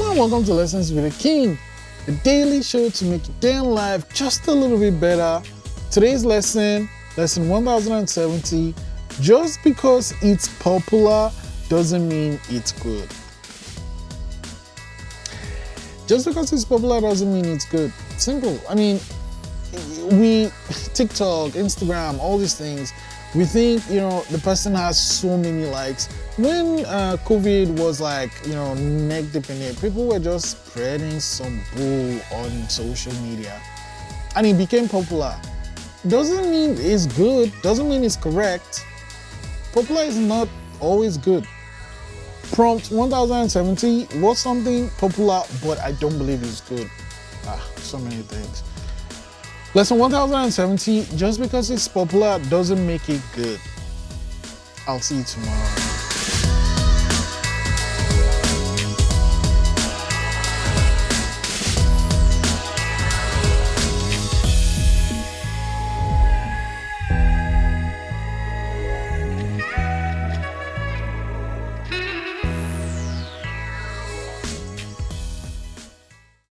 welcome to Lessons with the King, a daily show to make your day life just a little bit better. Today's lesson, lesson 1070, just because it's popular doesn't mean it's good. Just because it's popular doesn't mean it's good. Simple. I mean, we, TikTok, Instagram, all these things, we think, you know, the person has so many likes. When uh, COVID was like, you know, neck deep in it, people were just spreading some bull on social media and it became popular. Doesn't mean it's good, doesn't mean it's correct. Popular is not always good. Prompt 1070 was something popular, but I don't believe it's good. Ah, so many things. Lesson 1070 just because it's popular doesn't make it good. I'll see you tomorrow.